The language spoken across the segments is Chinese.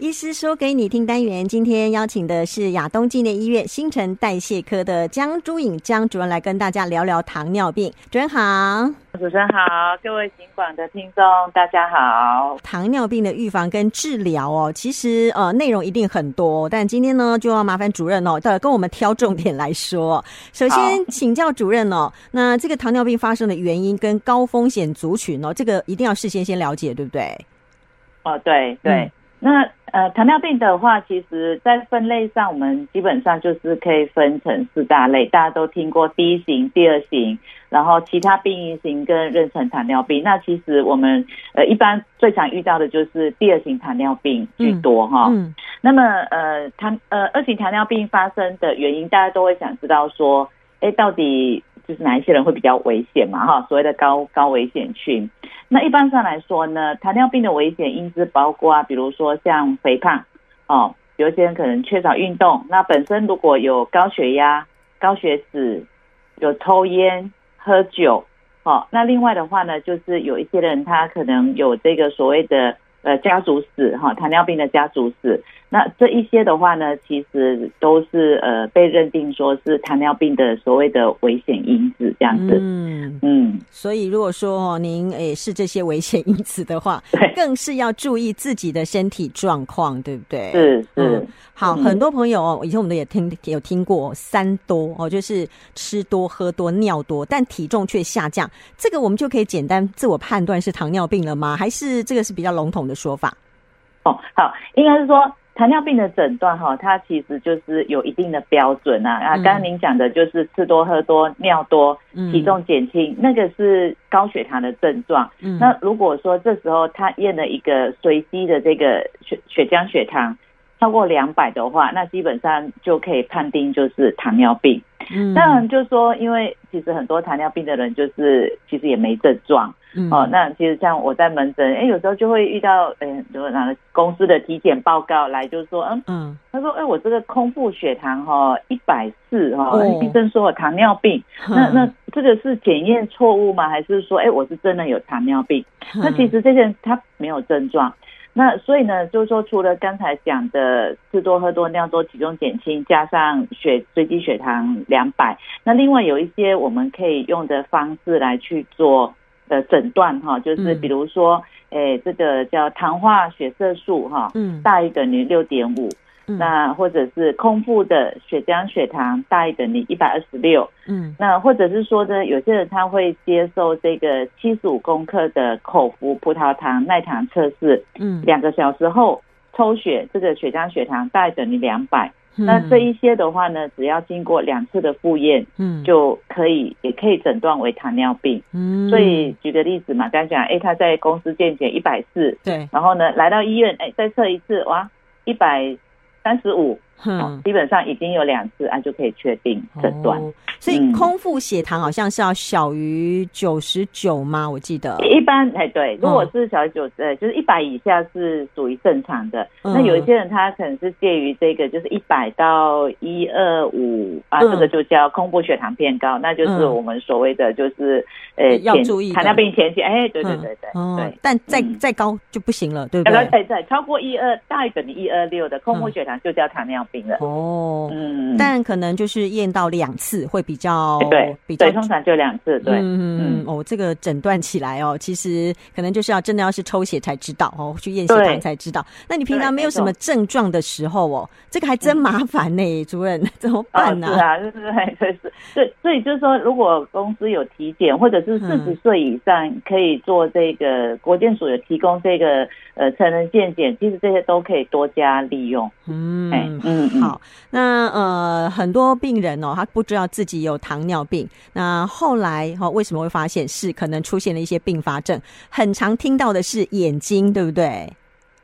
医师说给你听单元，今天邀请的是亚东纪念医院新陈代谢科的江朱颖江主任来跟大家聊聊糖尿病。主任好，主持人好，各位警广的听众大家好。糖尿病的预防跟治疗哦，其实呃内容一定很多，但今天呢就要麻烦主任哦，跟我们挑重点来说。首先请教主任哦，那这个糖尿病发生的原因跟高风险族群哦，这个一定要事先先了解，对不对？哦，对对。嗯那呃，糖尿病的话，其实在分类上，我们基本上就是可以分成四大类。大家都听过第一型、第二型，然后其他病因型跟妊娠糖尿病。那其实我们呃一般最常遇到的就是第二型糖尿病居多哈。嗯。嗯，那么呃糖呃二型糖尿病发生的原因，大家都会想知道说，哎，到底就是哪一些人会比较危险嘛？哈，所谓的高高危险群。那一般上来说呢，糖尿病的危险因子包括啊，比如说像肥胖哦，有些人可能缺少运动，那本身如果有高血压、高血脂，有抽烟、喝酒，哦，那另外的话呢，就是有一些人他可能有这个所谓的呃家族史哈，糖尿病的家族史。那这一些的话呢，其实都是呃被认定说是糖尿病的所谓的危险因子这样子。嗯嗯，所以如果说您诶是这些危险因子的话，对，更是要注意自己的身体状况，对不对？是是、嗯。好，很多朋友哦，以前我们都也听有听过三多哦，就是吃多、喝多、尿多，但体重却下降，这个我们就可以简单自我判断是糖尿病了吗？还是这个是比较笼统的说法？哦，好，应该是说。糖尿病的诊断哈，它其实就是有一定的标准啊。啊，刚刚您讲的就是吃多喝多、尿多、体重减轻，那个是高血糖的症状。嗯那如果说这时候他验了一个随机的这个血血浆血糖超过两百的话，那基本上就可以判定就是糖尿病。嗯当然就是说，因为其实很多糖尿病的人就是其实也没症状。嗯、哦，那其实像我在门诊，哎、欸，有时候就会遇到，哎、欸，比如哪个公司的体检报告来，就是说，嗯嗯，他说，哎、欸，我这个空腹血糖哈一百四哈，医生说我糖尿病，嗯、那那这个是检验错误吗？还是说，哎、欸，我是真的有糖尿病？嗯、那其实这些人他没有症状，那所以呢，就是说，除了刚才讲的吃多喝多尿多体重减轻，加上血随机血糖两百，那另外有一些我们可以用的方式来去做。的诊断哈，就是比如说，诶、嗯欸，这个叫糖化血色素哈，嗯，大于等于六点五，那或者是空腹的血浆血糖大于等于一百二十六，嗯，那或者是说呢，有些人他会接受这个七十五公克的口服葡萄糖耐糖测试，嗯，两个小时后抽血，这个血浆血糖大于等于两百。那这一些的话呢，只要经过两次的复验，嗯，就可以，也可以诊断为糖尿病。嗯，所以举个例子嘛，刚才讲，哎，他在公司健检一百四，对，然后呢，来到医院，哎，再测一次，哇，一百三十五。嗯，基本上已经有两次啊，就可以确定诊断。哦，所以空腹血糖好像是要小于九十九吗？我记得一般哎，对，如果是小于九十，就是一百以下是属于正常的。嗯、那有一些人他可能是介于这个，就是一百到一二五啊，这个就叫空腹血糖偏高，嗯、那就是我们所谓的就是呃要注意糖尿病前期。哎，对对对对对，但再再高就不行了，对不对？对对，超过一二大于等于一二六的空腹血糖就叫糖尿病。哦，嗯，但可能就是验到两次会比较对，比较对，通常就两次，对，嗯嗯，哦，这个诊断起来哦，其实可能就是要真的要是抽血才知道哦，去验血糖才知道。那你平常没有什么症状的时候哦，这个还真麻烦呢，主任 怎么办呢？是啊，就是对是，对，所以就是说，如果公司有体检，或者是四十岁以上可以做这个国健署有提供这个呃成人健检，其实这些都可以多加利用。嗯嗯。嗯、好，那呃，很多病人哦，他不知道自己有糖尿病。那后来哈、哦，为什么会发现是可能出现了一些并发症？很常听到的是眼睛，对不对？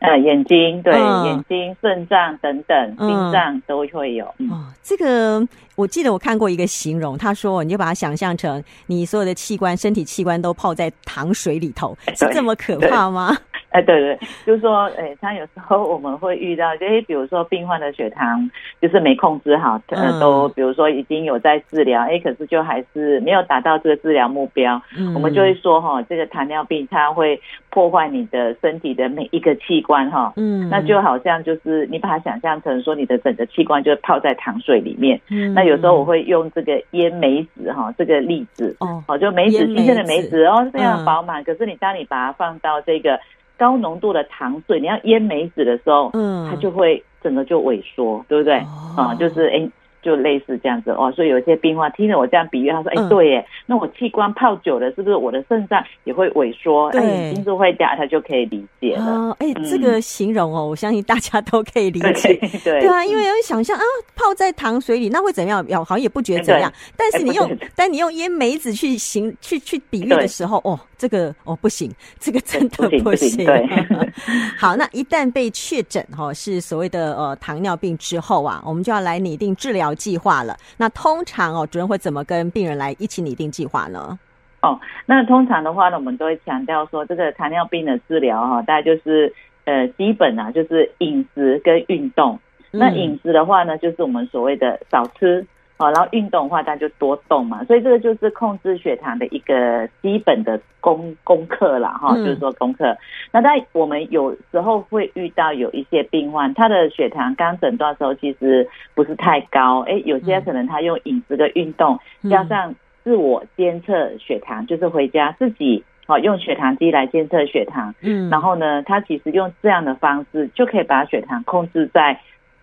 呃，眼睛对，嗯、眼睛、肾脏等等，心脏都会有。嗯、哦，这个我记得我看过一个形容，他说你就把它想象成你所有的器官、身体器官都泡在糖水里头，是 这么可怕吗？哎，对对，就是说，哎，他有时候我们会遇到，就哎，比如说病患的血糖就是没控制好，可能都比如说已经有在治疗，哎，可是就还是没有达到这个治疗目标，我们就会说哈，这个糖尿病它会破坏你的身体的每一个器官哈，嗯，那就好像就是你把它想象成说你的整个器官就泡在糖水里面，嗯，那有时候我会用这个腌梅子哈这个例子，哦，好，就梅子新鲜的梅子哦，非常饱满，可是你当你把它放到这个。高浓度的糖水，你要腌梅子的时候，嗯，它就会整个就萎缩，对不对？哦、啊，就是哎。诶就类似这样子哦，所以有些病患听了我这样比喻，他说：“哎、欸，对耶，那我器官泡久了，是不是我的肾脏也会萎缩？哎，眼睛就会掉，他就可以理解了。哎、欸，这个形容哦，我相信大家都可以理解。对 对，对啊，因为有想象啊，泡在糖水里那会怎样？好像也不觉得怎样。但是你用，但你用腌梅子去形去去比喻的时候，哦，这个哦不行，这个真的不行。对，好，那一旦被确诊哈是所谓的呃糖尿病之后啊，我们就要来拟定治疗。计划了，那通常哦，主任会怎么跟病人来一起拟定计划呢？哦，那通常的话呢，我们都会强调说，这个糖尿病的治疗哈，大概就是呃，基本啊，就是饮食跟运动。那饮食的话呢，就是我们所谓的少吃。好，然后运动的话，大家就多动嘛，所以这个就是控制血糖的一个基本的功功课啦。哈，就是说功课。那在我们有时候会遇到有一些病患，他的血糖刚诊断的时候其实不是太高，哎，有些可能他用饮食的运动加上自我监测血糖，就是回家自己好用血糖机来监测血糖，嗯，然后呢，他其实用这样的方式就可以把血糖控制在。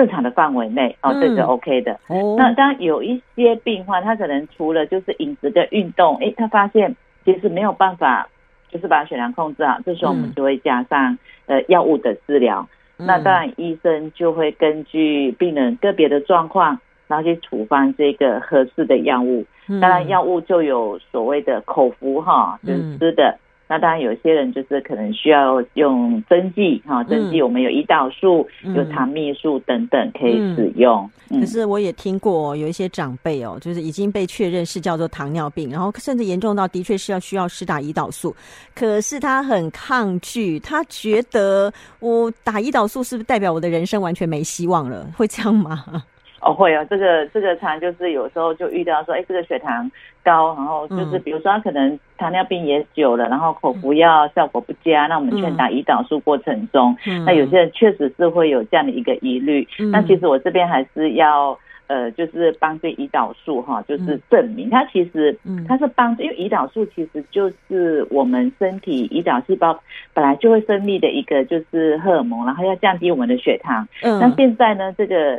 正常的范围内哦，这是 OK 的。嗯、那当然有一些病患，他可能除了就是饮食跟运动，哎，他发现其实没有办法，就是把血糖控制好。这时候我们就会加上呃药物的治疗。嗯、那当然医生就会根据病人个别的状况，然后去处方这个合适的药物。当然药物就有所谓的口服哈，就是吃的。那当然，有些人就是可能需要用针剂哈，针剂我们有胰岛素、嗯、有糖泌素等等可以使用。可是我也听过有一些长辈哦，就是已经被确认是叫做糖尿病，然后甚至严重到的确是要需要施打胰岛素，可是他很抗拒，他觉得我打胰岛素是不是代表我的人生完全没希望了？会这样吗？哦，会啊，这个这个常就是有时候就遇到说，哎，这个血糖高，然后就是比如说他可能糖尿病也久了，然后口服药效果不佳，那我们劝打胰岛素过程中，那有些人确实是会有这样的一个疑虑。那其实我这边还是要呃，就是帮助胰岛素哈，就是证明它其实它是帮助，因为胰岛素其实就是我们身体胰岛细胞本来就会分泌的一个就是荷尔蒙，然后要降低我们的血糖。嗯，那现在呢，这个。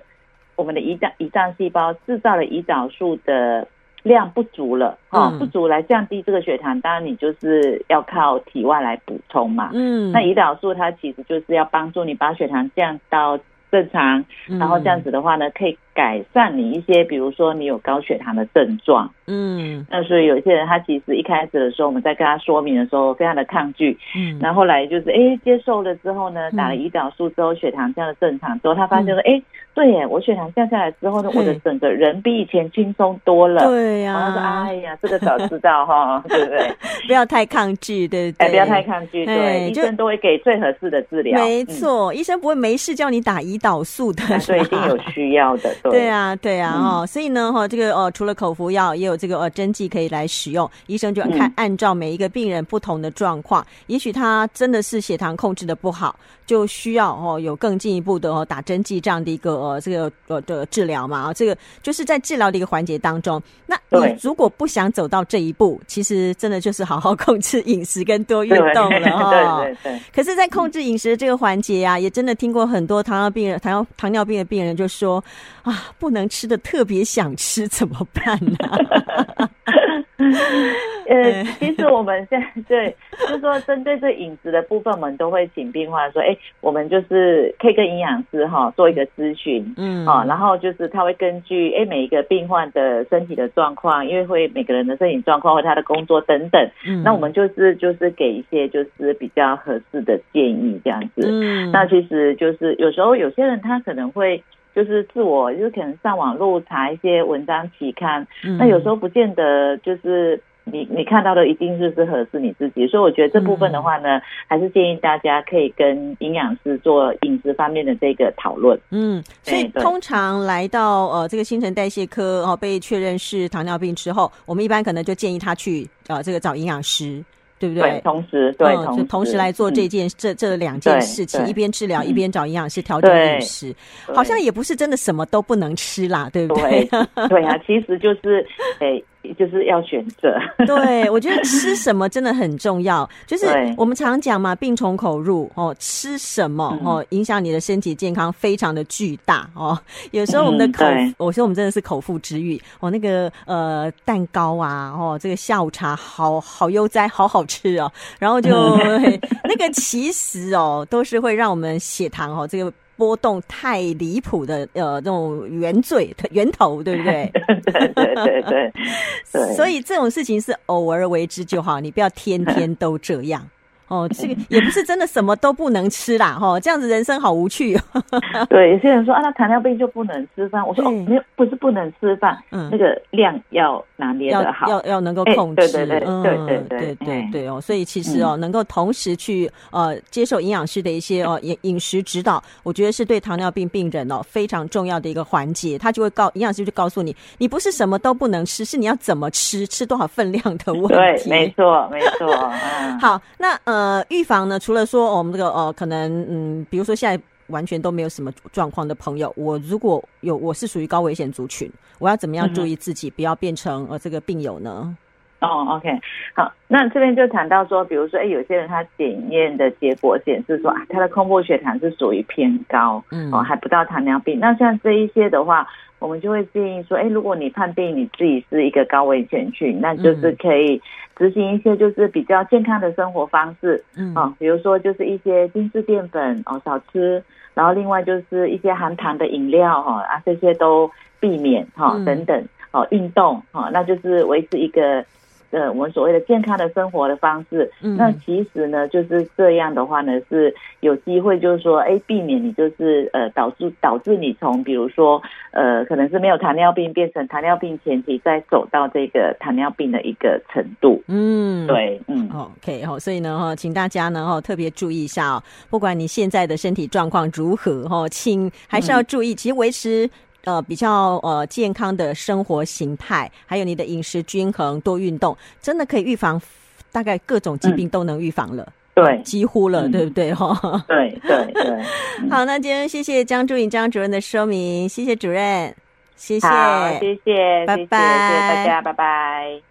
我们的胰脏胰脏细胞制造的胰岛素的量不足了，哈、嗯，不足来降低这个血糖，当然你就是要靠体外来补充嘛。嗯，那胰岛素它其实就是要帮助你把血糖降到正常，然后这样子的话呢，可以改善你一些，比如说你有高血糖的症状。嗯，那所以有些人他其实一开始的时候，我们在跟他说明的时候，非常的抗拒。嗯，然后后来就是哎接受了之后呢，打了胰岛素之后，血糖降的正常之后，他发现说，哎，对耶，我血糖降下来之后呢，我的整个人比以前轻松多了。对呀，然后说哎呀，这个早知道哈，对不对？不要太抗拒，对对？不要太抗拒，对，医生都会给最合适的治疗。没错，医生不会没事叫你打胰岛素的，所以一定有需要的。对啊，对啊，哦，所以呢，哈，这个哦，除了口服药，也有这个呃针剂可以来使用。医生就要看按照每一个病人不同的状况，也许他真的是血糖控制的不好，就需要哦有更进一步的哦打针剂这样的一个呃这个呃的治疗嘛。啊，这个就是在治疗的一个环节当中。那你如果不想走到这一步，其实真的就是好好控制饮食跟多运动了哈。对对对。可是，在控制饮食的这个环节啊，也真的听过很多糖尿病人、糖尿糖尿病的病人就说啊，不能吃的特别想吃怎么办呢？呃，其实我们现在对，就是说针对这饮食的部分，我们都会请病患说，哎，我们就是可以跟营养师哈做一个咨询，嗯，啊，然后就是他会根据哎每一个病患的身体的状况，因为会每个人的身体状况或他的工作等等，嗯，那我们就是就是给一些就是比较合适的建议这样子，嗯，那其实就是有时候有些人他可能会。就是自我，就是可能上网络查一些文章期刊，嗯、那有时候不见得就是你你看到的一定是是合适你自己，所以我觉得这部分的话呢，嗯、还是建议大家可以跟营养师做饮食方面的这个讨论。嗯，所以通常来到呃这个新陈代谢科哦，被确认是糖尿病之后，我们一般可能就建议他去呃这个找营养师。对不对？对，同时对，嗯、同时就同时来做这件、嗯、这这两件事情，一边治疗、嗯、一边找营养师调整饮食，好像也不是真的什么都不能吃啦，对不对？对，对啊，其实就是诶。就是要选择，对，我觉得吃什么真的很重要。就是我们常讲嘛，病从口入哦，吃什么哦，影响你的身体健康非常的巨大哦。有时候我们的口，我说我们真的是口腹之欲哦，那个呃蛋糕啊哦，这个下午茶好好悠哉，好好吃哦。然后就那个其实哦，都是会让我们血糖哦这个。波动太离谱的呃，那种原罪 源头，对不对？对对对对，对。所以这种事情是偶尔为之就好，你不要天天都这样。哦，这个也不是真的什么都不能吃啦。哦，这样子人生好无趣哦。对，有些人说啊，那糖尿病就不能吃饭。我说哦，没有，不是不能吃饭。嗯，那个量要拿捏好。要要能够控制。对对对对对。哦，所以其实哦，能够同时去呃接受营养师的一些哦饮饮食指导，我觉得是对糖尿病病人哦非常重要的一个环节。他就会告，营养师就告诉你，你不是什么都不能吃，是你要怎么吃，吃多少分量的问题。对，没错没错。好，那嗯。呃，预防呢，除了说我们这个呃，可能嗯，比如说现在完全都没有什么状况的朋友，我如果有我是属于高危险族群，我要怎么样注意自己，不要变成呃这个病友呢？哦，OK，好，那这边就谈到说，比如说，哎，有些人他检验的结果显示说啊，他的空腹血糖是属于偏高，嗯，哦，还不到糖尿病。那像这一些的话，我们就会建议说，哎，如果你判定你自己是一个高危险群，那就是可以执行一些就是比较健康的生活方式，嗯，哦，比如说就是一些精致淀粉哦少吃，然后另外就是一些含糖的饮料哈啊这些都避免哈等等，哦，运动哈，那就是维持一个。呃，我们所谓的健康的生活的方式，嗯，那其实呢，就是这样的话呢，是有机会，就是说，哎，避免你就是呃，导致导致你从比如说呃，可能是没有糖尿病变成糖尿病前期，再走到这个糖尿病的一个程度。嗯，对，嗯，OK，好，所以呢，哈，请大家呢，哈，特别注意一下哦，不管你现在的身体状况如何，哈，请还是要注意，其实维持。呃，比较呃健康的生活形态，还有你的饮食均衡，多运动，真的可以预防大概各种疾病都能预防了。嗯、对，几乎了，嗯、对不对？哈，对对对。好，那今天谢谢江祝颖江主任的说明，谢谢主任，谢谢，谢谢，拜拜，谢谢大家，拜拜。